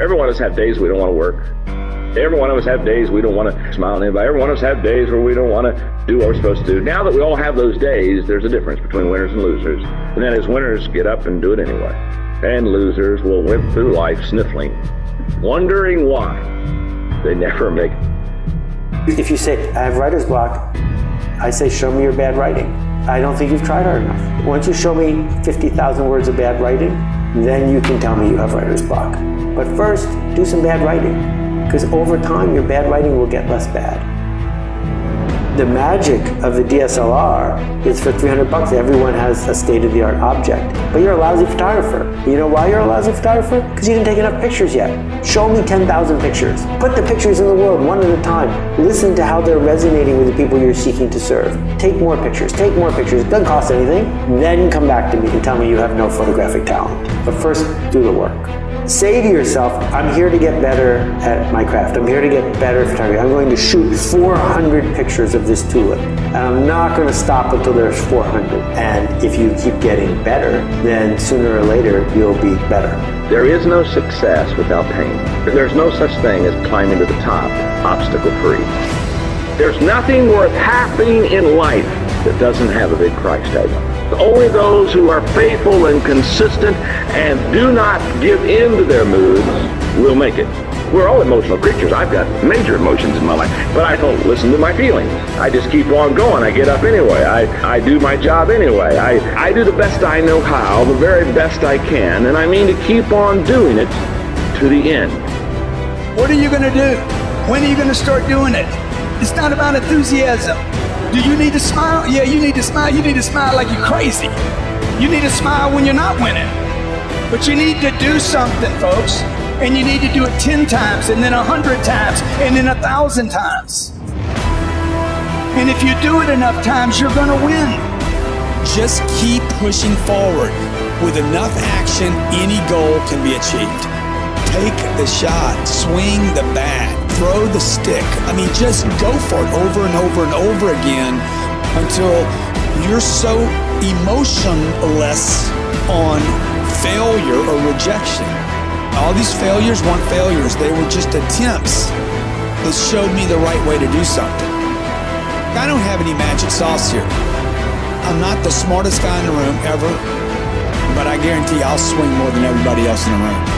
Every one of us have days we don't want to work. Every one of us have days we don't want to smile at anybody. Every one of us have days where we don't want to do what we're supposed to do. Now that we all have those days, there's a difference between winners and losers. And then as winners, get up and do it anyway. And losers will wimp through life sniffling, wondering why they never make it. If you say, I have writer's block, I say, show me your bad writing. I don't think you've tried hard enough. Once you show me 50,000 words of bad writing, then you can tell me you have writer's block. But first, do some bad writing because over time your bad writing will get less bad. The magic of the DSLR is for 300 bucks, everyone has a state-of-the-art object. But you're a lousy photographer. You know why you're a lousy photographer? Because you didn't take enough pictures yet. Show me 10,000 pictures. Put the pictures in the world one at a time. Listen to how they're resonating with the people you're seeking to serve. Take more pictures, take more pictures. It doesn't cost anything. Then come back to me and tell me you have no photographic talent. But first, do the work say to yourself, I'm here to get better at my craft. I'm here to get better at photography. I'm going to shoot 400 pictures of this tulip. And I'm not going to stop until there's 400. And if you keep getting better, then sooner or later you'll be better. There is no success without pain. There's no such thing as climbing to the top, obstacle free. There's nothing worth happening in life that doesn't have a big price tag. Only those who are faithful and consistent and do not give in to their moods will make it. We're all emotional creatures. I've got major emotions in my life, but I don't listen to my feelings. I just keep on going. I get up anyway. I, I do my job anyway. I, I do the best I know how, the very best I can, and I mean to keep on doing it to the end. What are you going to do? When are you going to start doing it? It's not about enthusiasm. Do you need to smile? Yeah, you need to smile. You need to smile like you're crazy. You need to smile when you're not winning. But you need to do something, folks. And you need to do it 10 times, and then 100 times, and then a 1,000 times. And if you do it enough times, you're going to win. Just keep pushing forward. With enough action, any goal can be achieved. Take the shot, swing the bat, throw the stick. I mean, just go for it over and over and over again until you're so emotionless on failure or rejection. All these failures weren't failures, they were just attempts that showed me the right way to do something. I don't have any magic sauce here. I'm not the smartest guy in the room ever, but I guarantee I'll swing more than everybody else in the room.